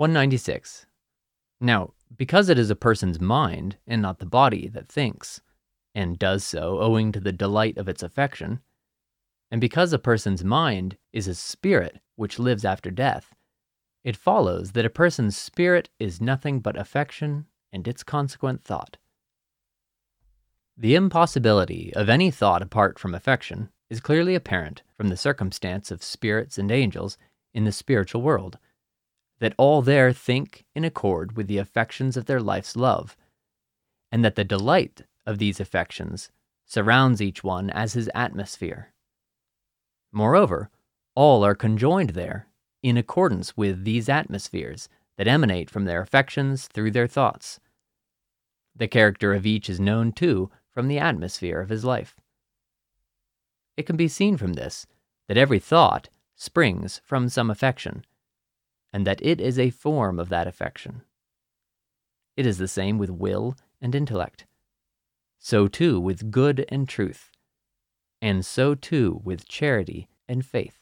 196. Now, because it is a person's mind and not the body that thinks, and does so owing to the delight of its affection, and because a person's mind is a spirit which lives after death, it follows that a person's spirit is nothing but affection and its consequent thought. The impossibility of any thought apart from affection is clearly apparent from the circumstance of spirits and angels in the spiritual world, that all there think in accord with the affections of their life's love, and that the delight of these affections surrounds each one as his atmosphere. Moreover, all are conjoined there in accordance with these atmospheres that emanate from their affections through their thoughts. The character of each is known, too, from the atmosphere of his life. It can be seen from this that every thought springs from some affection, and that it is a form of that affection. It is the same with will and intellect. So too with good and truth, and so too with charity and faith.